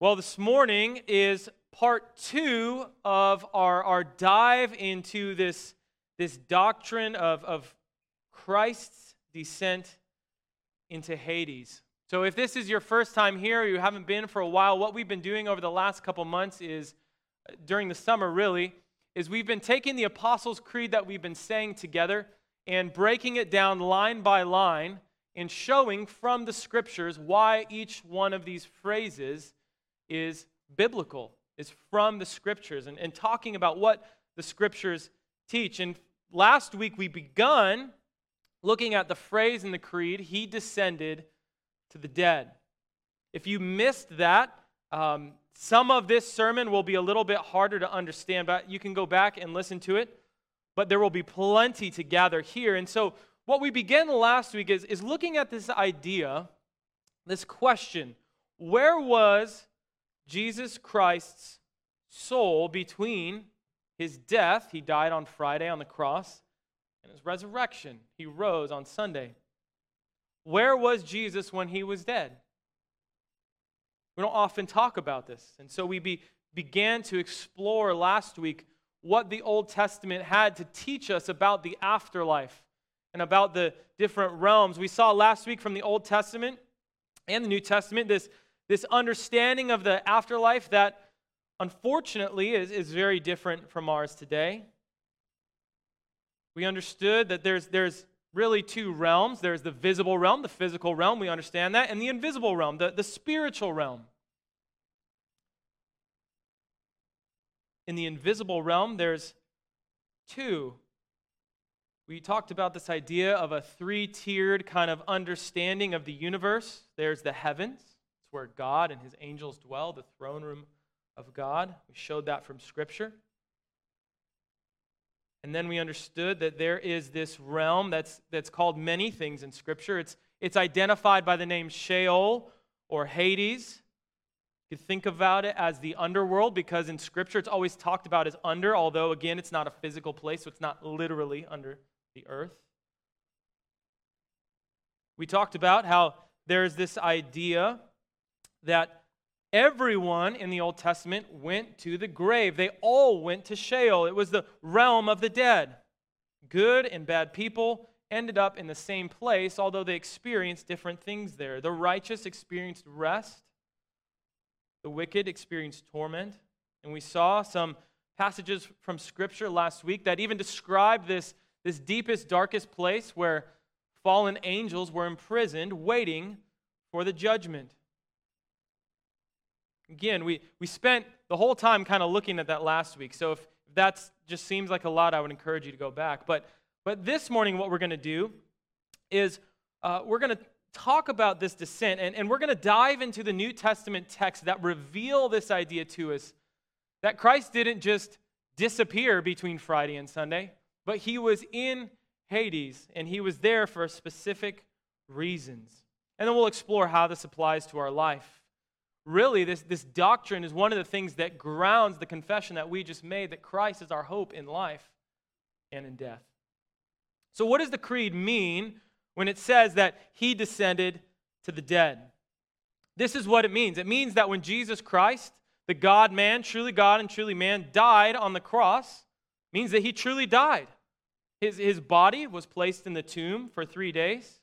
Well, this morning is part two of our, our dive into this, this doctrine of, of Christ's descent into Hades. So, if this is your first time here, or you haven't been for a while, what we've been doing over the last couple months is, uh, during the summer really, is we've been taking the Apostles' Creed that we've been saying together and breaking it down line by line and showing from the scriptures why each one of these phrases is biblical, is from the scriptures, and, and talking about what the scriptures teach. And last week we begun looking at the phrase in the creed, He descended to the dead. If you missed that, um, some of this sermon will be a little bit harder to understand, but you can go back and listen to it. But there will be plenty to gather here. And so, what we began last week is, is looking at this idea, this question where was Jesus Christ's soul between his death, he died on Friday on the cross, and his resurrection, he rose on Sunday. Where was Jesus when he was dead? We don't often talk about this. And so we be, began to explore last week what the Old Testament had to teach us about the afterlife and about the different realms. We saw last week from the Old Testament and the New Testament this this understanding of the afterlife that unfortunately is, is very different from ours today. We understood that there's, there's really two realms there's the visible realm, the physical realm, we understand that, and the invisible realm, the, the spiritual realm. In the invisible realm, there's two. We talked about this idea of a three tiered kind of understanding of the universe. There's the heavens, where God and his angels dwell, the throne room of God. We showed that from Scripture. And then we understood that there is this realm that's, that's called many things in Scripture. It's, it's identified by the name Sheol or Hades. You could think about it as the underworld because in Scripture it's always talked about as under, although again it's not a physical place, so it's not literally under the earth. We talked about how there's this idea that everyone in the Old Testament went to the grave. They all went to Sheol. It was the realm of the dead. Good and bad people ended up in the same place, although they experienced different things there. The righteous experienced rest, the wicked experienced torment. And we saw some passages from Scripture last week that even describe this, this deepest, darkest place where fallen angels were imprisoned, waiting for the judgment. Again, we, we spent the whole time kind of looking at that last week. So if that just seems like a lot, I would encourage you to go back. But, but this morning, what we're going to do is uh, we're going to talk about this descent, and, and we're going to dive into the New Testament texts that reveal this idea to us that Christ didn't just disappear between Friday and Sunday, but he was in Hades, and he was there for specific reasons. And then we'll explore how this applies to our life really, this, this doctrine is one of the things that grounds the confession that we just made that Christ is our hope in life and in death. So, what does the creed mean when it says that he descended to the dead? This is what it means it means that when Jesus Christ, the God man, truly God and truly man, died on the cross, means that he truly died. His, his body was placed in the tomb for three days.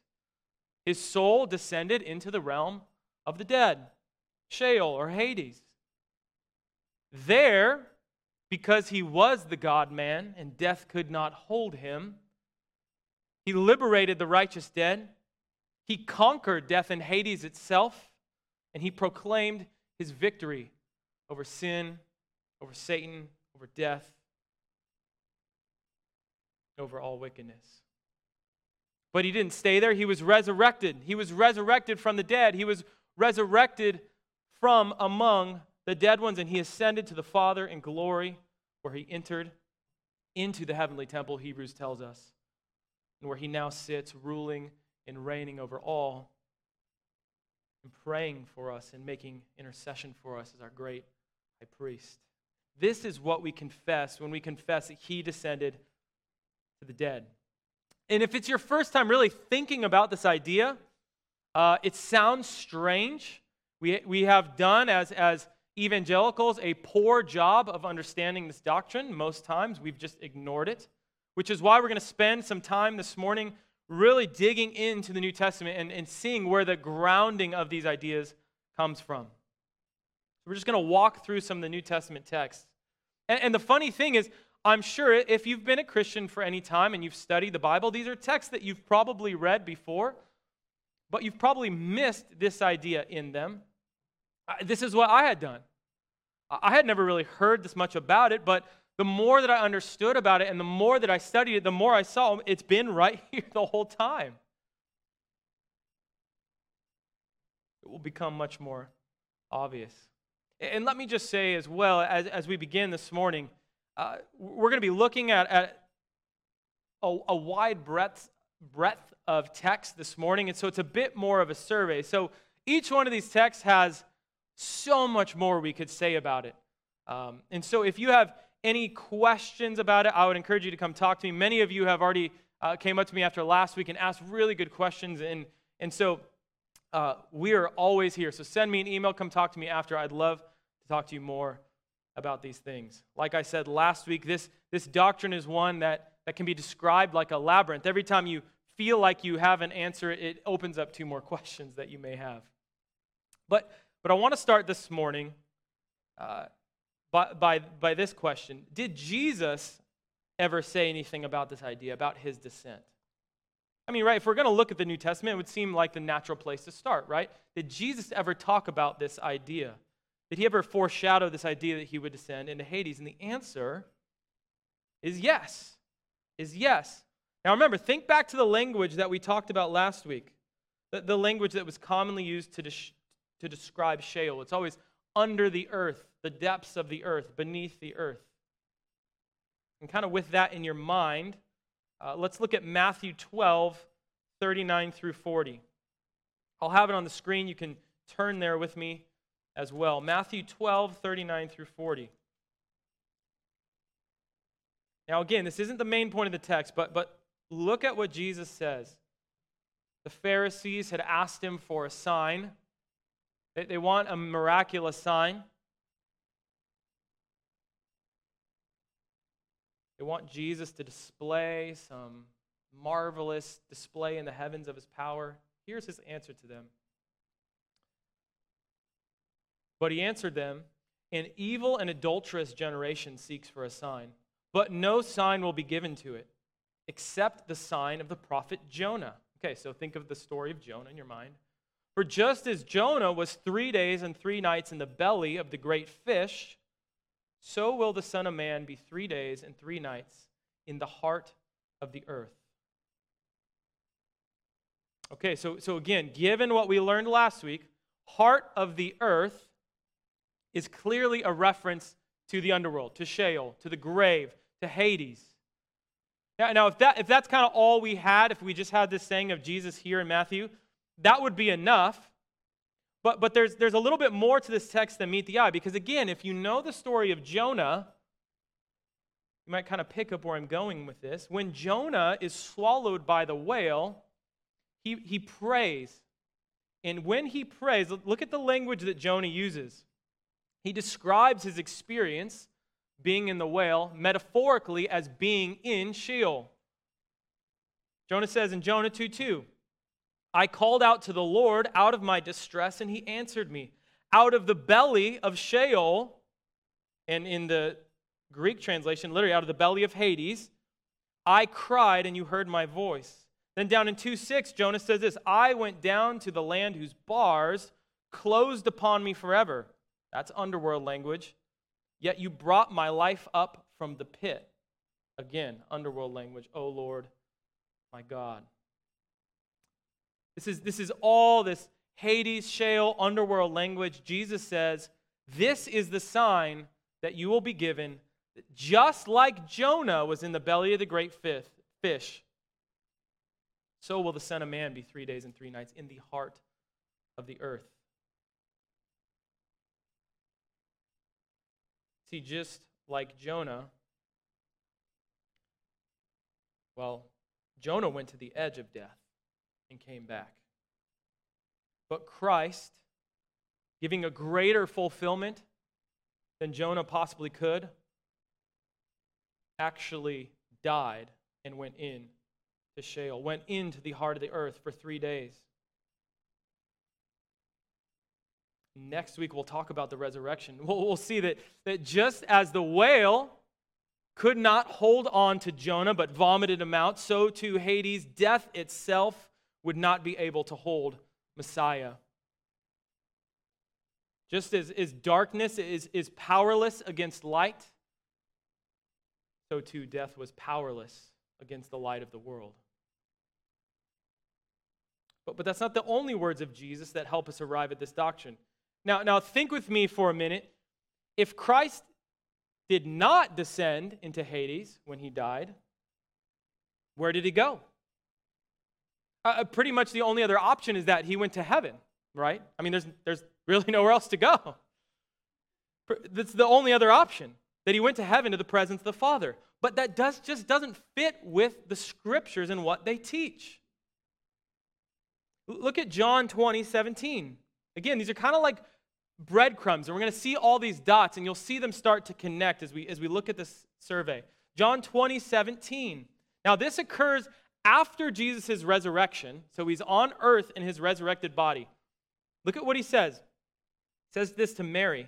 His soul descended into the realm of the dead. Sheol or Hades. There, because he was the God man and death could not hold him, he liberated the righteous dead. He conquered death and Hades itself, and he proclaimed his victory over sin, over Satan, over death, over all wickedness. But he didn't stay there. He was resurrected. He was resurrected from the dead. He was resurrected from among the dead ones, and he ascended to the Father in glory, where he entered into the heavenly temple, Hebrews tells us, and where he now sits ruling and reigning over all and praying for us and making intercession for us as our great high priest. This is what we confess when we confess that he descended to the dead. And if it's your first time really thinking about this idea, uh, it sounds strange We, we have done, as, as evangelicals, a poor job of understanding this doctrine. Most times we've just ignored it, which is why we're going to spend some time this morning really digging into the New Testament and, and seeing where the grounding of these ideas comes from. We're just going to walk through some of the New Testament texts. And, and the funny thing is, I'm sure if you've been a Christian for any time and you've studied the Bible, these are texts that you've probably read before, but you've probably missed this idea in them. This is what I had done. I had never really heard this much about it, but the more that I understood about it and the more that I studied it, the more I saw it's been right here the whole time. It will become much more obvious. And let me just say as well, as, as we begin this morning, uh, we're going to be looking at, at a, a wide breadth, breadth of text this morning, and so it's a bit more of a survey. So each one of these texts has so much more we could say about it. Um, and so if you have any questions about it, I would encourage you to come talk to me. Many of you have already uh, came up to me after last week and asked really good questions, and, and so uh, we are always here. So send me an email, come talk to me after. I'd love to talk to you more about these things. Like I said last week, this, this doctrine is one that, that can be described like a labyrinth. Every time you feel like you have an answer, it opens up two more questions that you may have. But, but I want to start this morning uh, by, by, by this question Did Jesus ever say anything about this idea, about his descent? I mean, right, if we're going to look at the New Testament, it would seem like the natural place to start, right? Did Jesus ever talk about this idea? Did he ever foreshadow this idea that he would descend into Hades? And the answer is yes. Is yes. Now remember, think back to the language that we talked about last week. The, the language that was commonly used to, des- to describe Sheol. It's always under the earth, the depths of the earth, beneath the earth. And kind of with that in your mind, uh, let's look at Matthew 12, 39 through 40. I'll have it on the screen. You can turn there with me as well. Matthew 12, 39 through 40. Now, again, this isn't the main point of the text, but, but look at what Jesus says. The Pharisees had asked him for a sign they, they want a miraculous sign. They want Jesus to display some marvelous display in the heavens of his power. Here's his answer to them. But he answered them An evil and adulterous generation seeks for a sign, but no sign will be given to it except the sign of the prophet Jonah. Okay, so think of the story of Jonah in your mind. For just as Jonah was three days and three nights in the belly of the great fish, so will the Son of Man be three days and three nights in the heart of the earth. Okay, so, so again, given what we learned last week, heart of the earth is clearly a reference to the underworld, to Sheol, to the grave, to Hades. Now, now if, that, if that's kind of all we had, if we just had this saying of Jesus here in Matthew, that would be enough. But, but there's, there's a little bit more to this text than meet the eye, because again, if you know the story of Jonah, you might kind of pick up where I'm going with this. When Jonah is swallowed by the whale, he, he prays. And when he prays, look at the language that Jonah uses. He describes his experience being in the whale metaphorically as being in Sheol. Jonah says in Jonah 2 2, I called out to the Lord out of my distress, and he answered me. Out of the belly of Sheol, and in the Greek translation, literally out of the belly of Hades, I cried, and you heard my voice. Then down in 2 6, Jonah says this I went down to the land whose bars closed upon me forever. That's underworld language. Yet you brought my life up from the pit. Again, underworld language. O Lord, my God. This is, this is all this Hades, Sheol, underworld language. Jesus says, This is the sign that you will be given, just like Jonah was in the belly of the great fish. So will the Son of Man be three days and three nights in the heart of the earth. See, just like Jonah, well, Jonah went to the edge of death and came back. But Christ giving a greater fulfillment than Jonah possibly could, actually died and went in to Sheol, went into the heart of the earth for three days. Next week, we'll talk about the resurrection. We'll, we'll see that, that just as the whale could not hold on to Jonah but vomited him out, so too Hades, death itself, would not be able to hold Messiah. Just as, as darkness is, is powerless against light, so too death was powerless against the light of the world. But, but that's not the only words of Jesus that help us arrive at this doctrine. Now, now think with me for a minute. If Christ did not descend into Hades when he died, where did he go? Uh, uh pretty much the only other option is that he went to heaven, right? I mean, there's, there's really nowhere else to go. That's the only other option, that he went to heaven to the presence of the Father. But that does, just doesn't fit with the scriptures and what they teach. Look at John 20, 17. Again, these are kind of like breadcrumbs, and we're going to see all these dots, and you'll see them start to connect as we, as we look at this survey. John 20, 17. Now, this occurs after Jesus' resurrection, so he's on earth in his resurrected body. Look at what he says. He says this to Mary.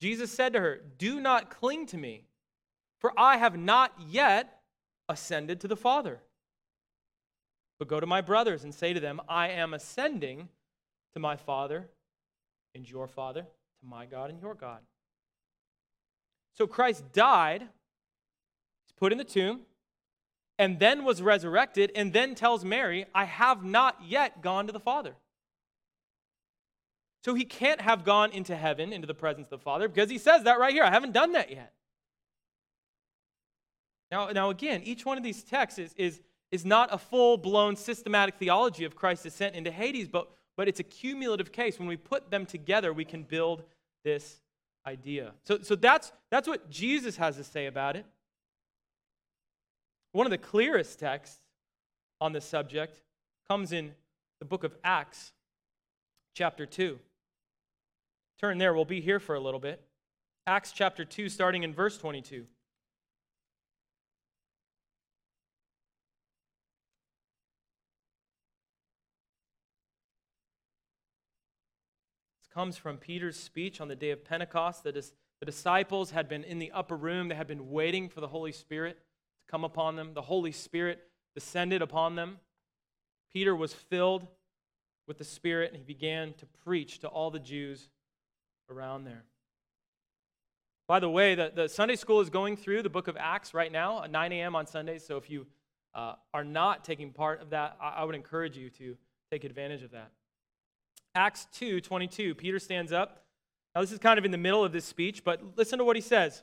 Jesus said to her, Do not cling to me, for I have not yet ascended to the Father. But go to my brothers and say to them, I am ascending to my Father and your Father, to my God and your God. So Christ died, he's put in the tomb, and then was resurrected, and then tells Mary, I have not yet gone to the Father. So he can't have gone into heaven, into the presence of the Father, because he says that right here. I haven't done that yet. Now, now again, each one of these texts is, is, is not a full blown systematic theology of Christ's descent into Hades, but, but it's a cumulative case. When we put them together, we can build this idea. So, so that's, that's what Jesus has to say about it. One of the clearest texts on this subject comes in the book of Acts, chapter 2. Turn there, we'll be here for a little bit. Acts chapter 2, starting in verse 22. This comes from Peter's speech on the day of Pentecost. Is, the disciples had been in the upper room, they had been waiting for the Holy Spirit come upon them. The Holy Spirit descended upon them. Peter was filled with the Spirit, and he began to preach to all the Jews around there. By the way, the, the Sunday school is going through the book of Acts right now at 9 a.m. on Sundays. So if you uh, are not taking part of that, I, I would encourage you to take advantage of that. Acts 2 22, Peter stands up. Now, this is kind of in the middle of this speech, but listen to what he says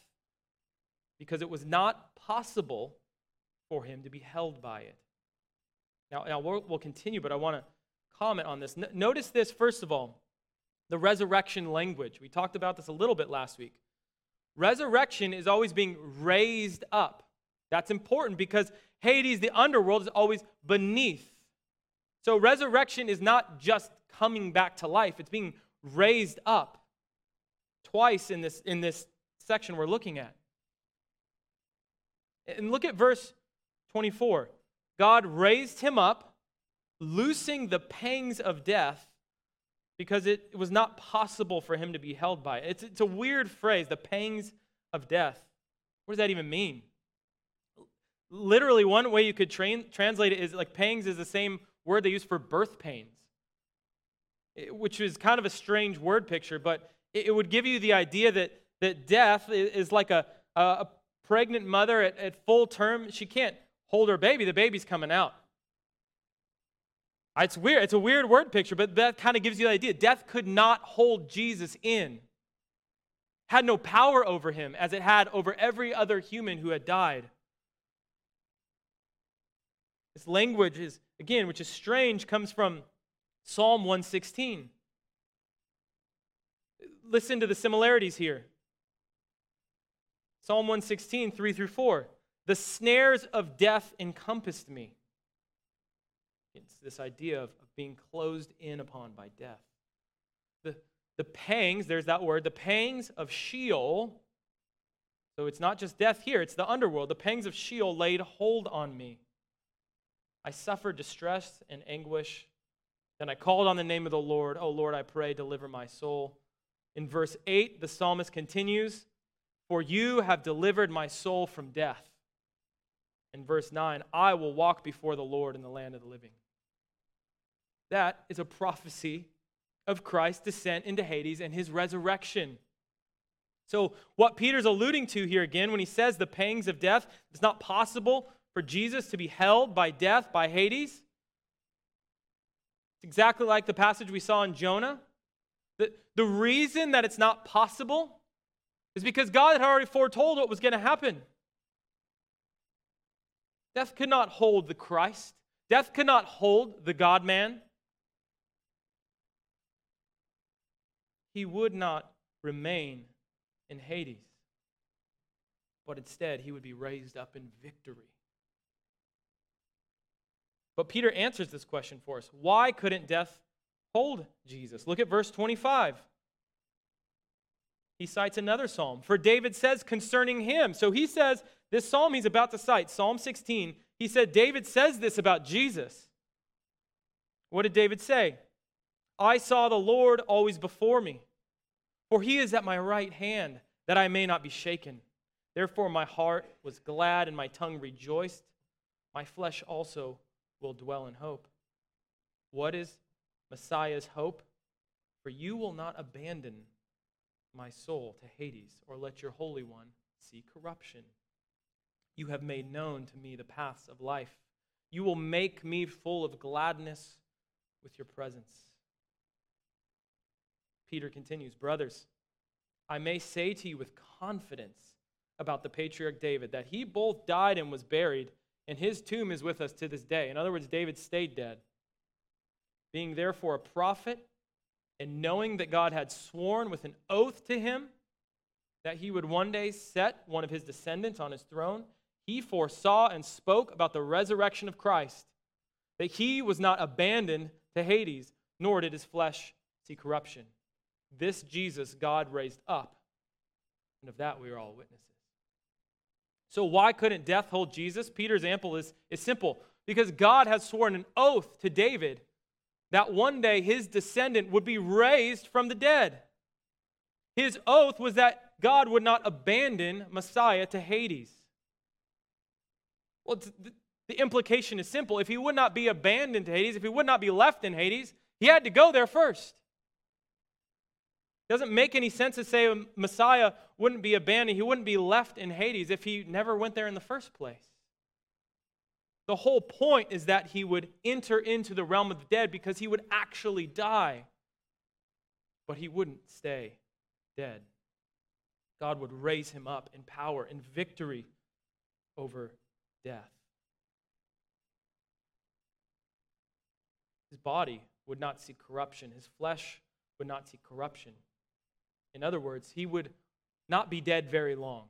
because it was not possible for him to be held by it. Now, now we'll, we'll continue, but I want to comment on this. N- notice this, first of all, the resurrection language. We talked about this a little bit last week. Resurrection is always being raised up. That's important because Hades, the underworld, is always beneath so resurrection is not just coming back to life, it's being raised up. Twice in this, in this section we're looking at. And look at verse 24. God raised him up, loosing the pangs of death because it was not possible for him to be held by it. It's, it's a weird phrase, the pangs of death. What does that even mean? Literally, one way you could train, translate it is like pangs is the same word they use for birth pains, eh, which is kind of a strange word picture, but it would give you the idea that, that death is like a, a pregnant mother at, at full term. She can't hold her baby, the baby's coming out. It's weird. It's a weird word picture, but that kind of gives you the idea. Death could not hold Jesus in, had no power over him as it had over every other human who had died. This language is, again, which is strange, comes from Psalm 116. Listen to the similarities here. Psalm 116, 3 through 4. The snares of death encompassed me. It's this idea of, of being closed in upon by death. The, the pangs, there's that word, the pangs of Sheol. So it's not just death here, it's the underworld. The pangs of Sheol laid hold on me. I suffered distress and anguish. Then I called on the name of the Lord. Oh Lord, I pray, deliver my soul. In verse 8, the psalmist continues For you have delivered my soul from death. In verse 9, I will walk before the Lord in the land of the living. That is a prophecy of Christ's descent into Hades and his resurrection. So, what Peter's alluding to here again when he says the pangs of death, it's not possible for Jesus to be held by death, by Hades. It's exactly like the passage we saw in Jonah. The, the reason that it's not possible is because God had already foretold what was going to happen. Death could not hold the Christ, death could not hold the God man. He would not remain in Hades, but instead he would be raised up in victory. But Peter answers this question for us. Why couldn't death hold Jesus? Look at verse 25. He cites another psalm. For David says concerning him. So he says, this psalm he's about to cite, Psalm 16, he said, David says this about Jesus. What did David say? I saw the Lord always before me, for he is at my right hand, that I may not be shaken. Therefore my heart was glad and my tongue rejoiced. My flesh also will dwell in hope. What is Messiah's hope? For you will not abandon my soul to Hades, or let your Holy One see corruption. You have made known to me the paths of life. You will make me full of gladness with your presence. Peter continues, Brothers, I may say to you with confidence about the patriarch David that he both died and was buried and his tomb is with us to this day. In other words, David stayed dead. Being therefore a prophet, and knowing that God had sworn with an oath to him that he would one day set one of his descendants on his throne, he foresaw and spoke about the resurrection of Christ, that he was not abandoned to Hades, nor did his flesh see corruption. This Jesus God raised up, and of that we are all witnesses. So, why couldn't death hold Jesus? Peter's ample is, is simple because God has sworn an oath to David that one day his descendant would be raised from the dead. His oath was that God would not abandon Messiah to Hades. Well, the implication is simple. If he would not be abandoned to Hades, if he would not be left in Hades, he had to go there first It doesn't make any sense to say um, Messiah wouldn't be abandoned, he wouldn't be left in Hades if he never went there in the first place. The whole point is that he would enter into the realm of the dead because he would actually die, but he wouldn't stay dead. God would raise him up in power and victory over death. His body would not see corruption, his flesh would not see corruption. In other words, he would not be dead very long.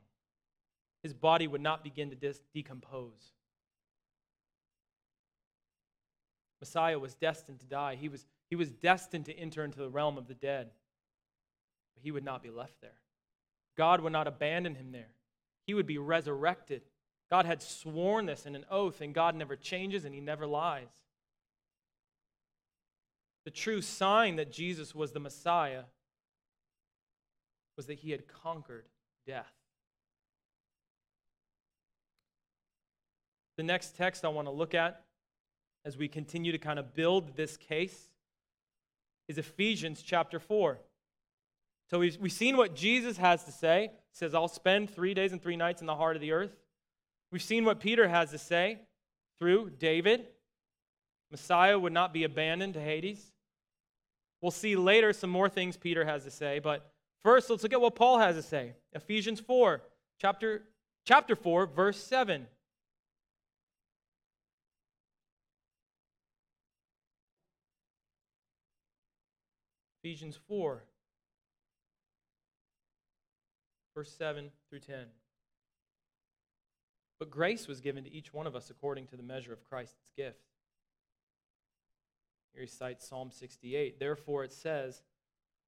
His body would not begin to dis- decompose. Messiah was destined to die. He was, he was destined to enter into the realm of the dead. But he would not be left there. God would not abandon him there. He would be resurrected. God had sworn this in an oath, and God never changes and he never lies. The true sign that Jesus was the Messiah was that he had conquered death. The next text I want to look at as we continue to kind of build this case is Ephesians chapter 4. So we've, we've seen what Jesus has to say. He says, I'll spend three days and three nights in the heart of the earth. We've seen what Peter has to say through David. Messiah would not be abandoned to Hades. We'll see later some more things Peter has to say, but first let's look at what Paul has to say. Ephesians 4, chapter, chapter 4, verse 7. Ephesians 4, verse 7 through 10. But grace was given to each one of us according to the measure of Christ's gift. Here he cites Psalm 68. Therefore it says,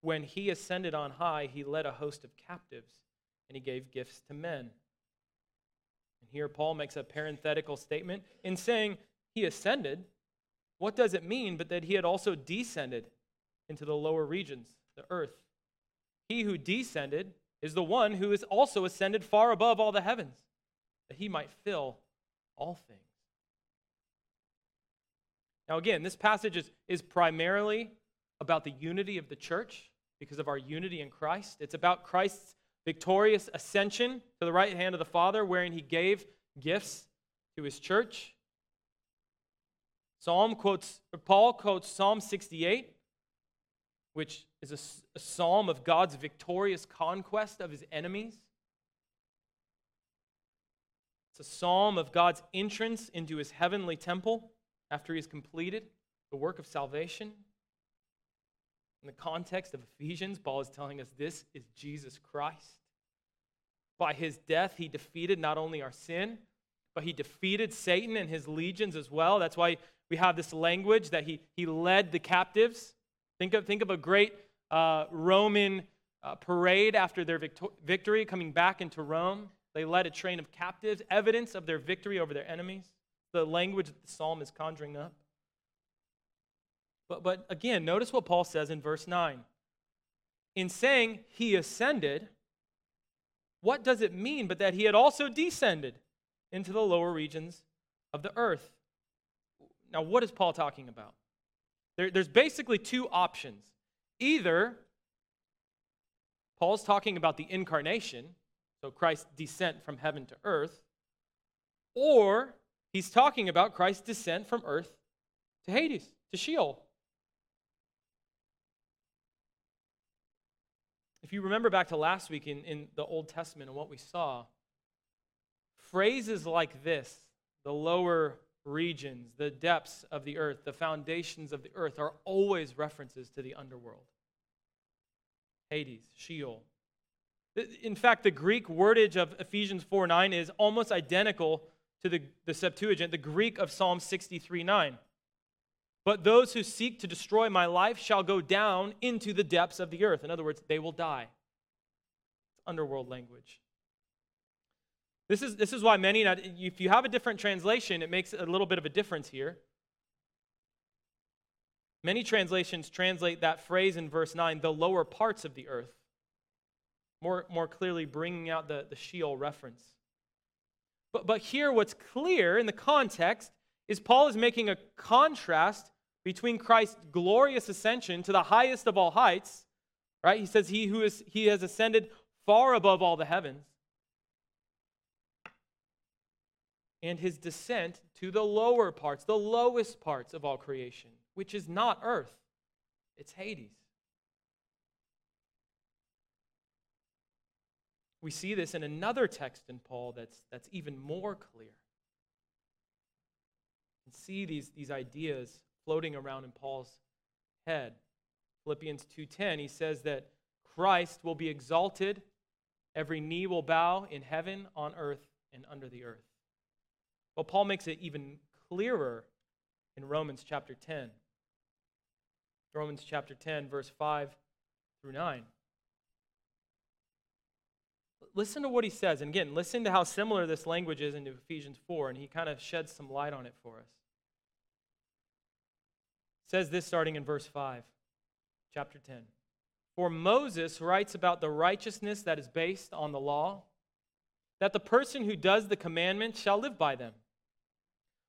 When he ascended on high, he led a host of captives, and he gave gifts to men. And here Paul makes a parenthetical statement in saying he ascended. What does it mean but that he had also descended into the lower regions, the earth? He who descended is the one who is also ascended far above all the heavens that he might fill all things. Now, again, this passage is, is primarily about the unity of the church because of our unity in Christ. It's about Christ's victorious ascension to the right hand of the Father, wherein he gave gifts to his church. Psalm quotes, Paul quotes Psalm 68, which is a, a psalm of God's victorious conquest of his enemies. It's a psalm of God's entrance into his heavenly temple after he has completed the work of salvation. In the context of Ephesians, Paul is telling us this is Jesus Christ. By his death, he defeated not only our sin, but he defeated Satan and his legions as well. That's why we have this language that he, he led the captives. Think of, think of a great uh, Roman uh, parade after their victor- victory coming back into Rome. They led a train of captives, evidence of their victory over their enemies. The language that the psalm is conjuring up. But, but again, notice what Paul says in verse 9. In saying he ascended, what does it mean but that he had also descended into the lower regions of the earth? Now, what is Paul talking about? There, there's basically two options. Either Paul's talking about the incarnation, so Christ's descent from heaven to earth, or he's talking about Christ's descent from earth to Hades, to Sheol. If you remember back to last week in, in the Old Testament and what we saw, phrases like this, the lower regions, the depths of the earth, the foundations of the earth, are always references to the underworld. Hades, Sheol, in fact, the Greek wordage of Ephesians 4 9 is almost identical to the, the Septuagint, the Greek of Psalm 63 9. But those who seek to destroy my life shall go down into the depths of the earth. In other words, they will die. It's underworld language. This is, this is why many, if you have a different translation, it makes a little bit of a difference here. Many translations translate that phrase in verse 9, the lower parts of the earth more, more clearly bringing out the, the Sheol reference. But, but here, what's clear in the context is Paul is making a contrast between Christ's glorious ascension to the highest of all heights, right? He says, He who is he has ascended far above all the heavens, and his descent to the lower parts, the lowest parts of all creation, which is not earth, it's Hades. We see this in another text in Paul that's, that's even more clear. And see these, these ideas floating around in Paul's head. Philippians 2:10, he says that Christ will be exalted, every knee will bow in heaven, on earth, and under the earth. Well, Paul makes it even clearer in Romans chapter 10. Romans chapter 10, verse 5 through 9 listen to what he says. And again, listen to how similar this language is into Ephesians 4, and he kind of sheds some light on it for us. It says this starting in verse 5, chapter 10. For Moses writes about the righteousness that is based on the law, that the person who does the commandments shall live by them.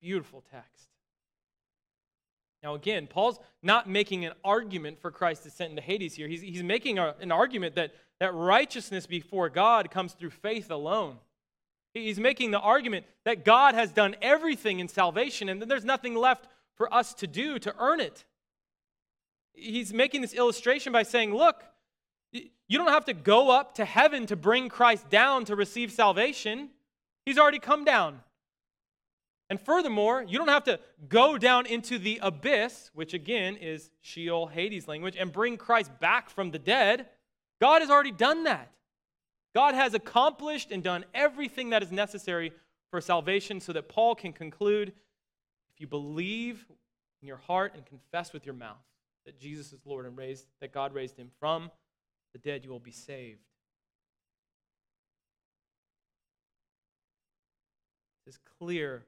Beautiful text. Now, again, Paul's not making an argument for Christ's descent into Hades here. He's, he's making a, an argument that, that righteousness before God comes through faith alone. He's making the argument that God has done everything in salvation and that there's nothing left for us to do to earn it. He's making this illustration by saying, look, you don't have to go up to heaven to bring Christ down to receive salvation. He's already come down. And furthermore, you don't have to go down into the abyss, which again is Sheol, Hades language, and bring Christ back from the dead. God has already done that. God has accomplished and done everything that is necessary for salvation so that Paul can conclude if you believe in your heart and confess with your mouth that Jesus is Lord and raised, that God raised him from the dead, you will be saved. This is clear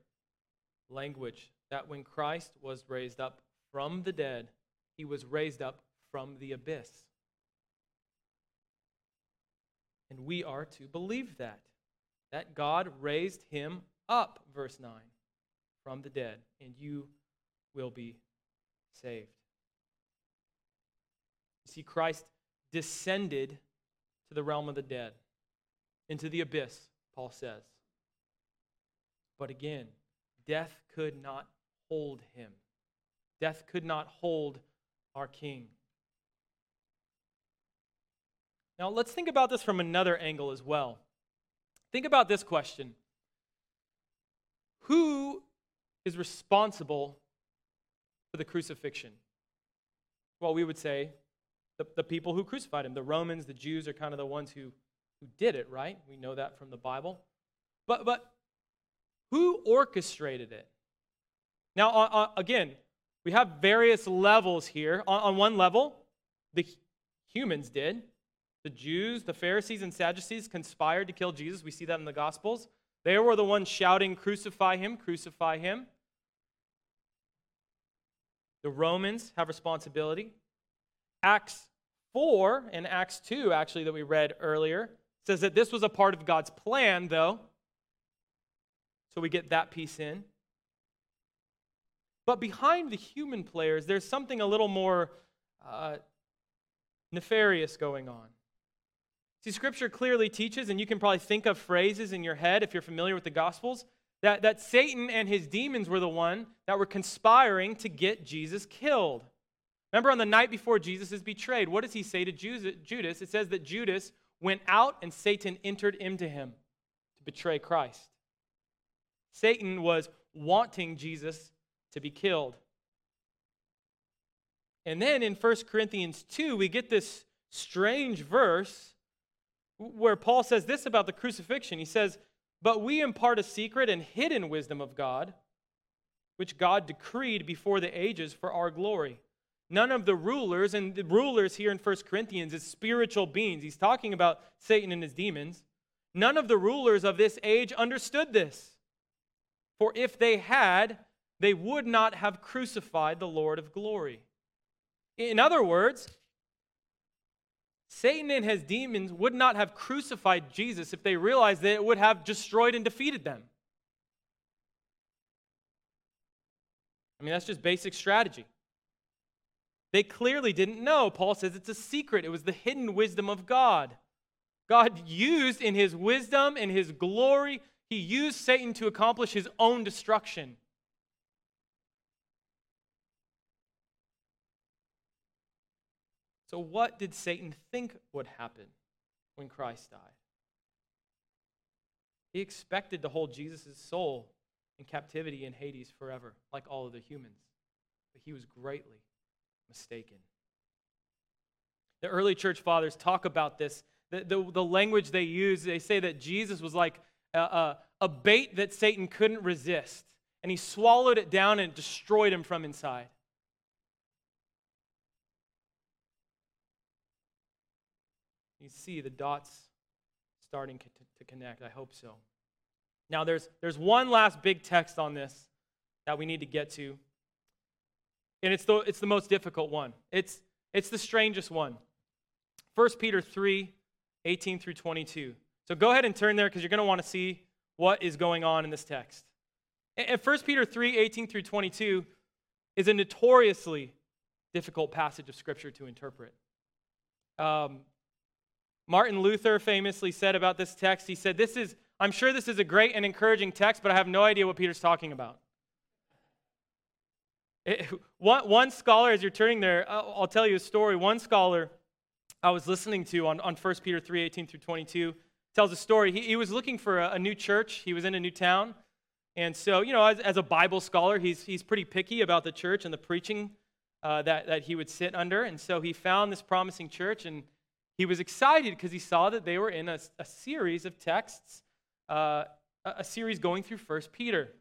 language that when Christ was raised up from the dead, he was raised up from the abyss. And we are to believe that. That God raised him up, verse 9, from the dead, and you will be saved. You see, Christ descended to the realm of the dead, into the abyss, Paul says. But again, death could not hold him. Death could not hold our King. Now, let's think about this from another angle as well. Think about this question Who is responsible for the crucifixion? Well, we would say the, the people who crucified him. The Romans, the Jews are kind of the ones who, who did it, right? We know that from the Bible. But, but who orchestrated it? Now, uh, uh, again, we have various levels here. On, on one level, the humans did. The Jews, the Pharisees, and Sadducees conspired to kill Jesus. We see that in the Gospels. They were the ones shouting, Crucify him, crucify him. The Romans have responsibility. Acts 4 and Acts 2, actually, that we read earlier, says that this was a part of God's plan, though. So we get that piece in. But behind the human players, there's something a little more uh, nefarious going on. See, Scripture clearly teaches, and you can probably think of phrases in your head if you're familiar with the Gospels, that, that Satan and his demons were the one that were conspiring to get Jesus killed. Remember on the night before Jesus is betrayed, what does he say to Judas? It says that Judas went out and Satan entered into him to betray Christ. Satan was wanting Jesus to be killed. And then in 1 Corinthians 2, we get this strange verse where Paul says this about the crucifixion. He says, But we impart a secret and hidden wisdom of God, which God decreed before the ages for our glory. None of the rulers, and the rulers here in 1 Corinthians is spiritual beings. He's talking about Satan and his demons. None of the rulers of this age understood this. For if they had, they would not have crucified the Lord of glory. In other words, Satan and his demons would not have crucified Jesus if they realized that it would have destroyed and defeated them. I mean, that's just basic strategy. They clearly didn't know. Paul says it's a secret, it was the hidden wisdom of God. God used in his wisdom and his glory, he used Satan to accomplish his own destruction. So, what did Satan think would happen when Christ died? He expected to hold Jesus' soul in captivity in Hades forever, like all other humans. But he was greatly mistaken. The early church fathers talk about this. The, the, the language they use, they say that Jesus was like a, a, a bait that Satan couldn't resist, and he swallowed it down and destroyed him from inside. You see the dots starting to connect. I hope so. Now, there's, there's one last big text on this that we need to get to. And it's the, it's the most difficult one. It's, it's the strangest one. 1 Peter 3 18 through 22. So go ahead and turn there because you're going to want to see what is going on in this text. And 1 Peter 3 18 through 22 is a notoriously difficult passage of Scripture to interpret. Um, Martin Luther famously said about this text, he said, This is, I'm sure this is a great and encouraging text, but I have no idea what Peter's talking about. It, one, one scholar, as you're turning there, I'll, I'll tell you a story. One scholar I was listening to on, on 1 Peter 3 18 through 22 tells a story. He, he was looking for a, a, new church, he was in a new town. And so, you know, as, as a Bible scholar, he's, he's pretty picky about the church and the preaching uh, that, that he would sit under. And so he found this promising church and he was excited because he saw that they were in a, a series of texts, uh, a, a series going through 1 Peter.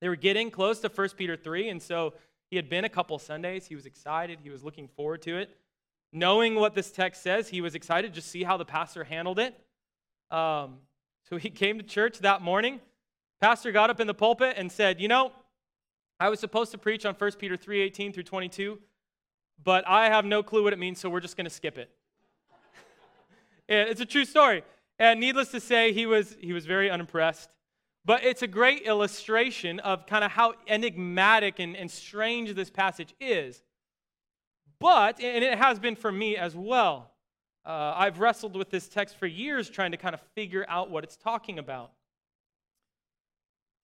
They were getting close to 1 Peter 3, and so he had been a couple Sundays. He was excited. He was looking forward to it. Knowing what this text says, he was excited to see how the pastor handled it. Um, so he came to church that morning. Pastor got up in the pulpit and said, You know, I was supposed to preach on 1 Peter 3 18 through 22, but I have no clue what it means, so we're just going to skip it. And it's a true story. And needless to say, he was, he was very unimpressed. But it's a great illustration of kind of how enigmatic and, and strange this passage is. But, and it has been for me as well, uh, I've wrestled with this text for years trying to kind of figure out what it's talking about.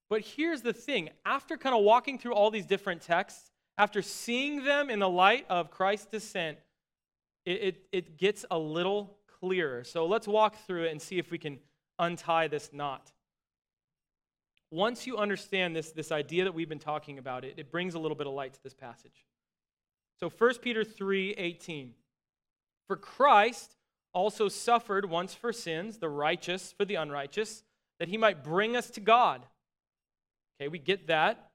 But here's the thing after kind of walking through all these different texts, after seeing them in the light of Christ's descent, it, it, it gets a little clearer. So let's walk through it and see if we can untie this knot. Once you understand this, this idea that we've been talking about, it, it brings a little bit of light to this passage. So 1 Peter 3 18. For Christ also suffered once for sins, the righteous for the unrighteous, that he might bring us to God. Okay, we get that.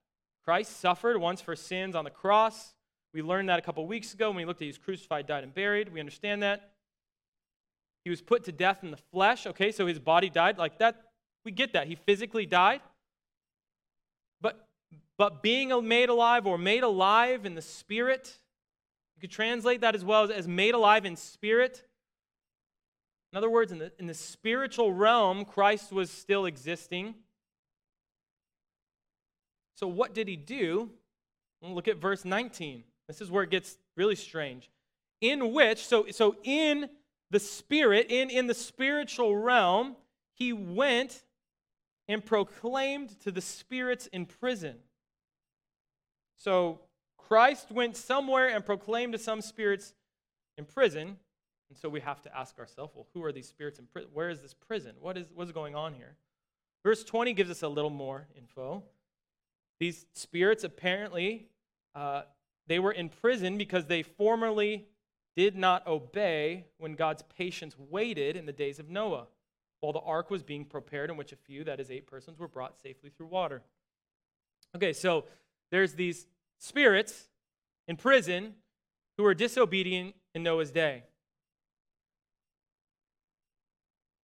Christ suffered once for sins on the cross. We learned that a couple weeks ago when we looked at he was crucified, died, and buried. We understand that. He was put to death in the flesh. Okay, so his body died. Like that, we get that. He physically died. But, but being made alive or made alive in the spirit, you could translate that as well as, as made alive in spirit. In other words, in the, in the spiritual realm, Christ was still existing. So, what did he do? Look at verse 19. This is where it gets really strange. In which, so, so in the spirit, in, in the spiritual realm, he went and proclaimed to the spirits in prison. So Christ went somewhere and proclaimed to some spirits in prison. And so we have to ask ourselves, well, who are these spirits in prison? Where is this prison? What is what's going on here? Verse 20 gives us a little more info. These spirits apparently uh, they were in prison because they formerly did not obey when God's patience waited in the days of Noah, while the ark was being prepared, in which a few, that is, eight persons, were brought safely through water. Okay, so there's these spirits in prison who were disobedient in Noah's day.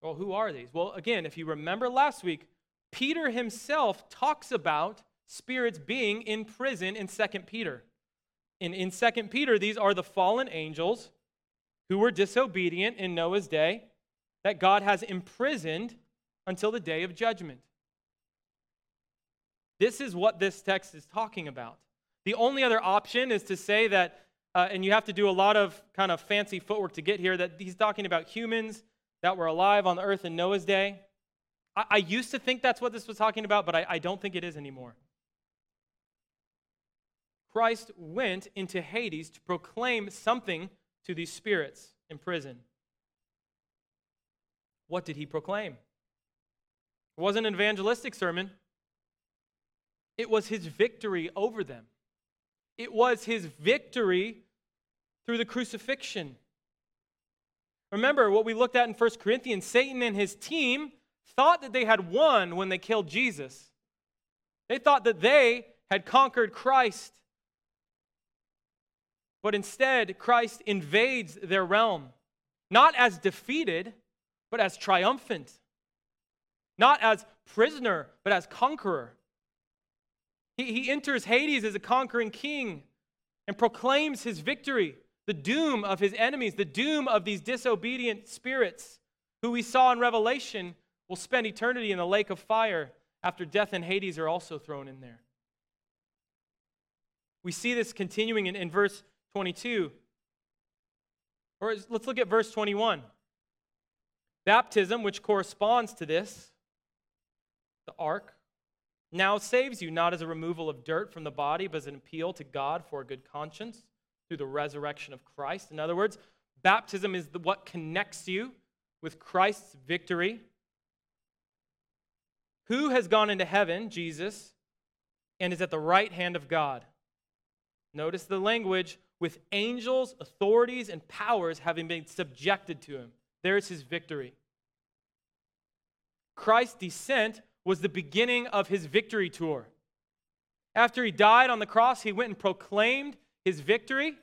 Well, who are these? Well, again, if you remember last week, Peter himself talks about spirits being in prison in 2 Peter. In, in 2 Peter, these are the fallen angels who were disobedient in Noah's day that God has imprisoned until the day of judgment. This is what this text is talking about. The only other option is to say that, uh, and you have to do a lot of kind of fancy footwork to get here, that he's talking about humans that were alive on the earth in Noah's day. I, I used to think that's what this was talking about, but I, I don't think it is anymore. Christ went into Hades to proclaim something to these spirits in prison. What did he proclaim? It wasn't an evangelistic sermon, it was his victory over them. It was his victory through the crucifixion. Remember what we looked at in 1 Corinthians Satan and his team thought that they had won when they killed Jesus. They thought that they had conquered Christ. But instead, Christ invades their realm, not as defeated, but as triumphant. Not as prisoner, but as conqueror. He, he enters Hades as a conquering king. and proclaims his victory, the doom of his enemies, the doom of these disobedient spirits who we saw in Revelation will spend eternity in the lake of fire after death and Hades are also thrown in there. We see this continuing in, in verse 22. Or let's look at verse 21. Baptism, which corresponds to this, the ark, now saves you, not as a removal of dirt from the body, but as an appeal to God for a good conscience through the resurrection of Christ. In other words, baptism is the, what connects you with Christ's victory. Who has gone into heaven? Jesus, and is at the right hand of God. Notice the language with angels, authorities, and powers having been subjected to him. There's his victory. Christ's descent was the beginning of his victory tour. After he died on the cross, he went and proclaimed his victory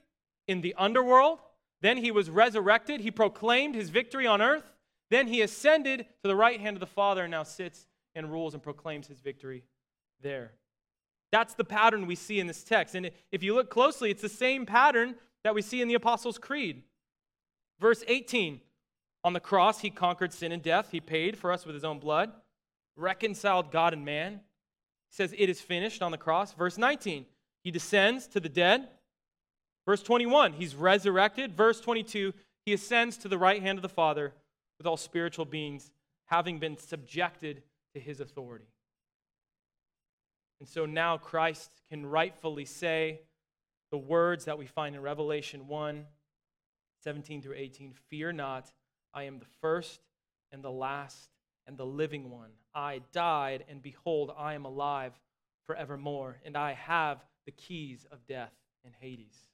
in the underworld. Then he was resurrected. He proclaimed his victory on earth. Then he ascended to the right hand of the Father and now sits and rules and proclaims his victory there. That's the pattern we see in this text. And if you look closely, it's the same pattern that we see in the Apostles' Creed. Verse 18 On the cross, he conquered sin and death. He paid for us with his own blood reconciled God and man. He says, It is finished on the cross. Verse 19, he descends to the dead. Verse 21, he's resurrected. Verse 22, he ascends to the right hand of the Father with all spiritual beings having been subjected to his authority. And so now Christ can rightfully say the words that we find in Revelation 1 17 through 18 Fear not, I am the first and the last and the living one. I died, and behold, I am alive forevermore, and I have the keys of death and Hades.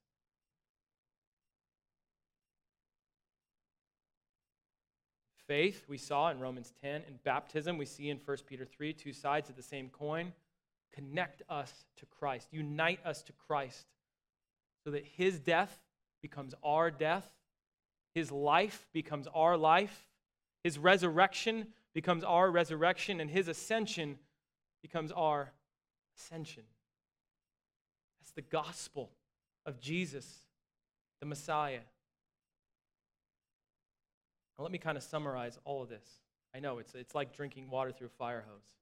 Faith, we saw in Romans 10, and baptism, we see in 1 Peter 3, two sides of the same coin. Connect us to Christ, unite us to Christ, so that his death becomes our death, his life becomes our life, his resurrection becomes our resurrection, and his ascension becomes our ascension. That's the gospel of Jesus, the Messiah. Now, let me kind of summarize all of this. I know it's, it's like drinking water through a fire hose.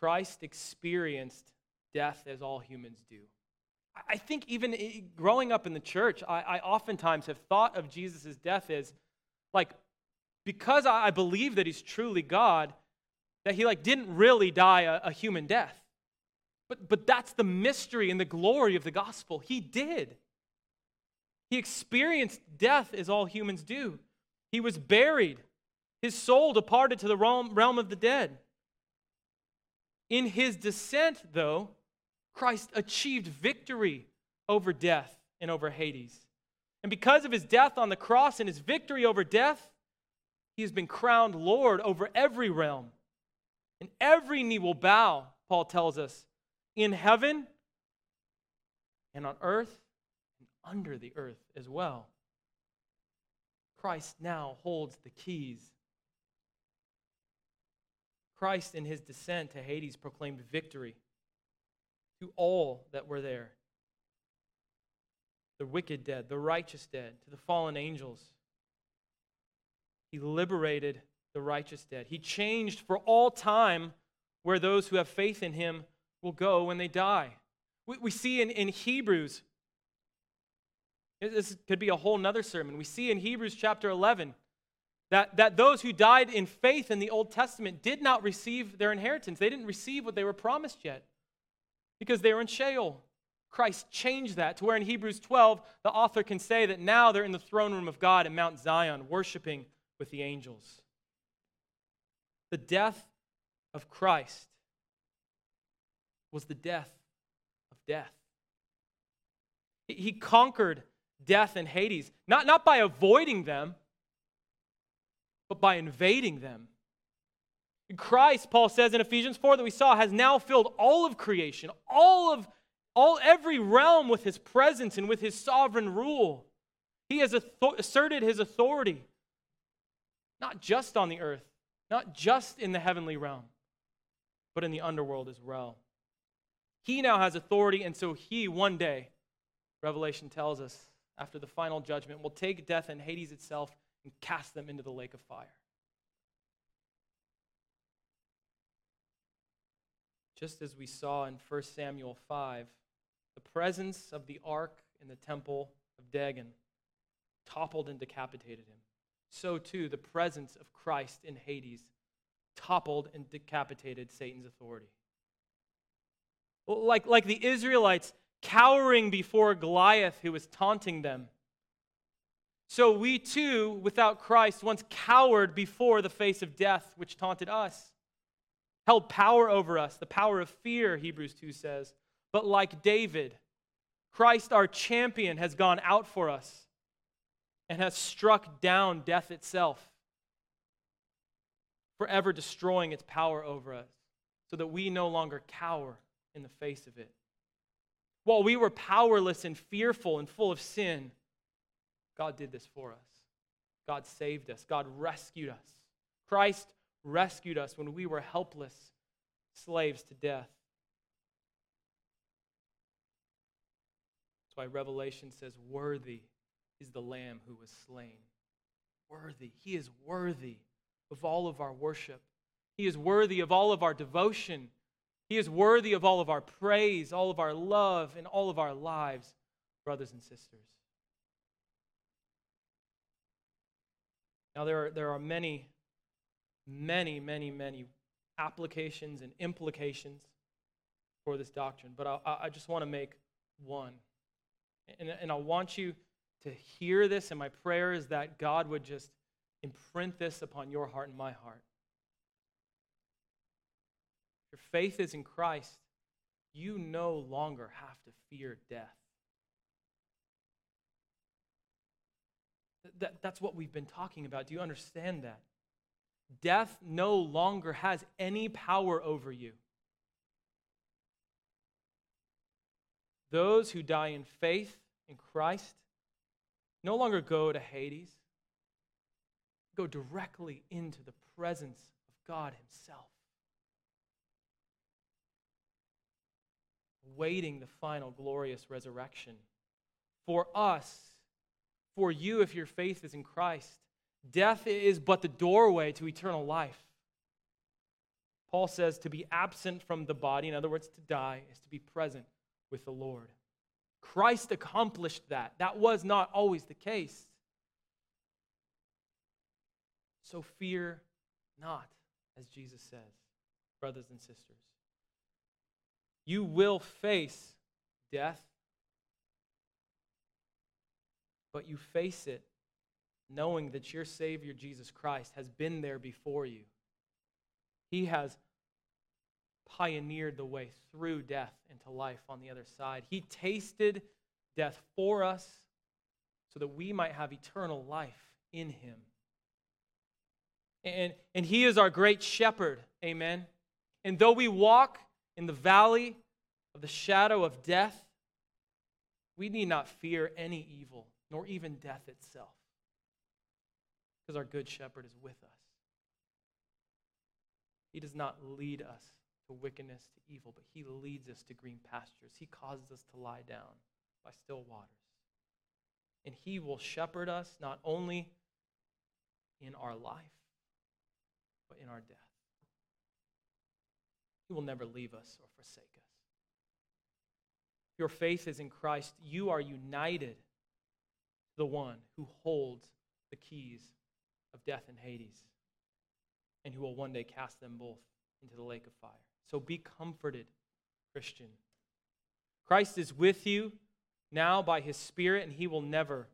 Christ experienced death as all humans do. I think even growing up in the church, I, I oftentimes have thought of Jesus' death as like, because I believe that he's truly God, that he like didn't really die a, a human death. But, but that's the mystery and the glory of the gospel. He did. He experienced death as all humans do. He was buried. His soul departed to the realm, of the dead. In his descent, though, Christ achieved victory over death and over Hades. And because of his death on the cross and his victory over death, he has been crowned Lord over every realm. And every knee will bow, Paul tells us, in heaven and on earth under the earth as well. Christ now holds the keys. Christ, in his descent to Hades, proclaimed victory to all that were there the wicked dead, the righteous dead, to the fallen angels. He liberated the righteous dead. He changed for all time where those who have faith in him will go when they die. We, we see in, in Hebrews, this could be a whole nother sermon. We see in Hebrews chapter 11 that, that those who died in faith in the Old Testament did not receive their inheritance. They didn't receive what they were promised yet because they were in Sheol. Christ changed that to where in Hebrews 12, the author can say that now they're in the throne room of God in Mount Zion, worshiping with the angels. The death of Christ was the death of death. He conquered death and Hades, not, not by avoiding them, but by invading them. Christ, Paul says in Ephesians 4 that we saw, has now filled all of creation, all of all every realm with his presence and with his sovereign rule. He has asserted his authority, not just on the earth, not just in the heavenly realm, but in the underworld as well. He now has authority, and so he, one day, Revelation tells us, after the final judgment, will take death and Hades itself and cast them into the lake of fire. Just as we saw in 1 Samuel 5, the presence of the ark in the temple of Dagon toppled and decapitated him. So too, the presence of Christ in Hades toppled and decapitated Satan's authority. Like, like the Israelites cowering before Goliath who was taunting them. So we too, without Christ, once cowered before the face of death, which taunted us, held power over us, the power of fear, Hebrews 2 says. But like David, Christ, our champion, has gone out for us and has struck down death itself, forever destroying its power over us, so that we no longer cower in the face of it. While we were powerless and fearful and full of sin, God did this for us. God saved us. God rescued us. Christ rescued us when we were helpless slaves to death. That's why Revelation says, Worthy is the Lamb who was slain. Worthy. He is worthy of all of our worship. He is worthy of all of our devotion. He is worthy of all of our praise, all of our love, and all of our lives, brothers and sisters. Now, there are, there are many, many, many, many applications and implications for this doctrine, but I, I just want to make one. And, and I want you to hear this, and my prayer is that God would just imprint this upon your heart and my heart your faith is in Christ, you no longer have to fear death. That, that's what we've been talking about. Do you understand that? Death no longer has any power over you. Those who die in faith in Christ no longer go to Hades, go directly into the presence of God Himself. Waiting the final glorious resurrection. For us, for you, if your faith is in Christ, death is but the doorway to eternal life. Paul says to be absent from the body, in other words, to die, is to be present with the Lord. Christ accomplished that. That was not always the case. So fear not, as Jesus says, brothers and sisters. You will face death, but you face it knowing that your Savior, Jesus Christ, has been there before you. He has pioneered the way through death into life on the other side. He tasted death for us so that we might have eternal life in Him. And, and He is our great shepherd. Amen. And though we walk in the valley of the shadow of death, we need not fear any evil, nor even death itself, because our good shepherd is with us. He does not lead us to wickedness, to evil, but he leads us to green pastures. He causes us to lie down by still waters. And he will shepherd us not only in our life, but in our death. He will never leave us or forsake us. Your faith is in Christ. You are united to the one who holds the keys of death and Hades and who will one day cast them both into the lake of fire. So be comforted, Christian. Christ is with you now by his Spirit, and he will never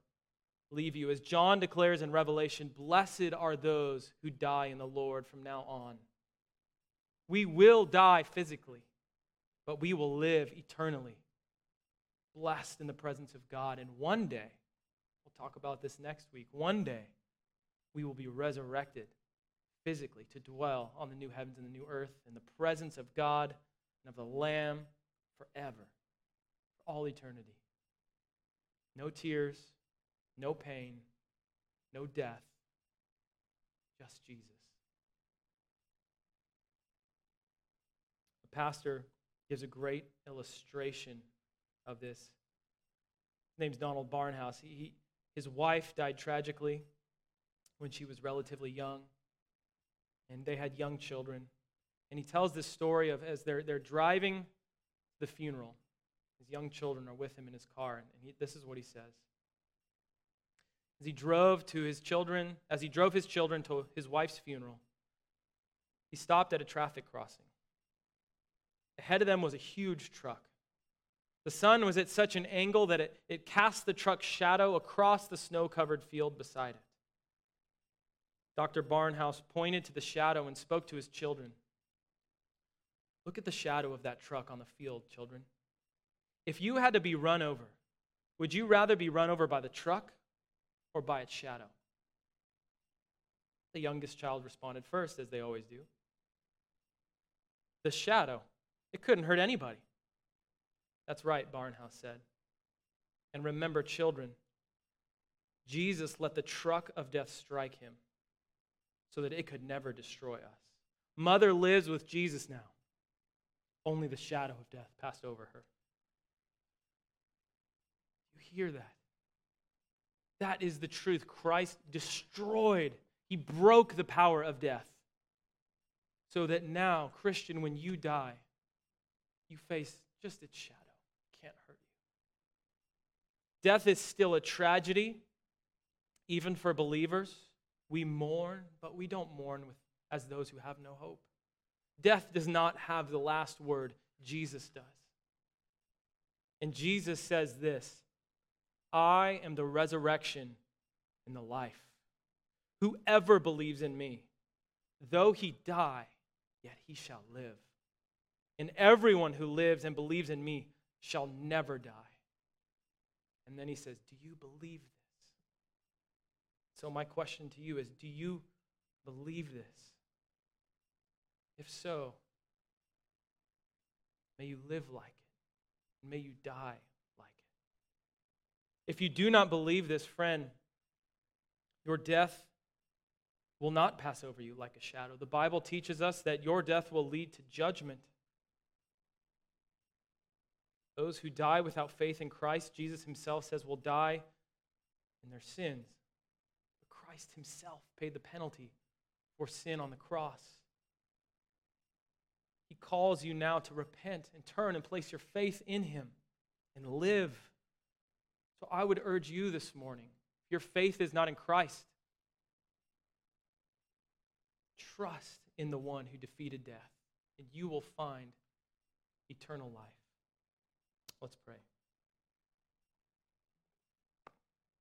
leave you. As John declares in Revelation, blessed are those who die in the Lord from now on. We will die physically, but we will live eternally, blessed in the presence of God. And one day, we'll talk about this next week, one day, we will be resurrected physically to dwell on the new heavens and the new earth in the presence of God and of the Lamb forever, for all eternity. No tears, no pain, no death, just Jesus. Pastor gives a great illustration of this. His name's Donald Barnhouse. He, he, his wife died tragically when she was relatively young, and they had young children. And he tells this story of as they're, they're driving the funeral, his young children are with him in his car, and he, this is what he says. As he drove to his children, as he drove his children to his wife's funeral, he stopped at a traffic crossing. Ahead of them was a huge truck. The sun was at such an angle that it, it cast the truck's shadow across the snow covered field beside it. Dr. Barnhouse pointed to the shadow and spoke to his children. Look at the shadow of that truck on the field, children. If you had to be run over, would you rather be run over by the truck or by its shadow? The youngest child responded first, as they always do. The shadow. It couldn't hurt anybody. That's right, Barnhouse said. And remember, children, Jesus let the truck of death strike him so that it could never destroy us. Mother lives with Jesus now. Only the shadow of death passed over her. You hear that? That is the truth. Christ destroyed, He broke the power of death. So that now, Christian, when you die, you face just its shadow. Can't hurt you. Death is still a tragedy, even for believers. We mourn, but we don't mourn with, as those who have no hope. Death does not have the last word, Jesus does. And Jesus says this I am the resurrection and the life. Whoever believes in me, though he die, yet he shall live. And everyone who lives and believes in me shall never die. And then he says, Do you believe this? So, my question to you is Do you believe this? If so, may you live like it, and may you die like it. If you do not believe this, friend, your death will not pass over you like a shadow. The Bible teaches us that your death will lead to judgment. Those who die without faith in Christ, Jesus himself says, will die in their sins. But Christ himself paid the penalty for sin on the cross. He calls you now to repent and turn and place your faith in him and live. So I would urge you this morning, if your faith is not in Christ, trust in the one who defeated death, and you will find eternal life. Let's pray.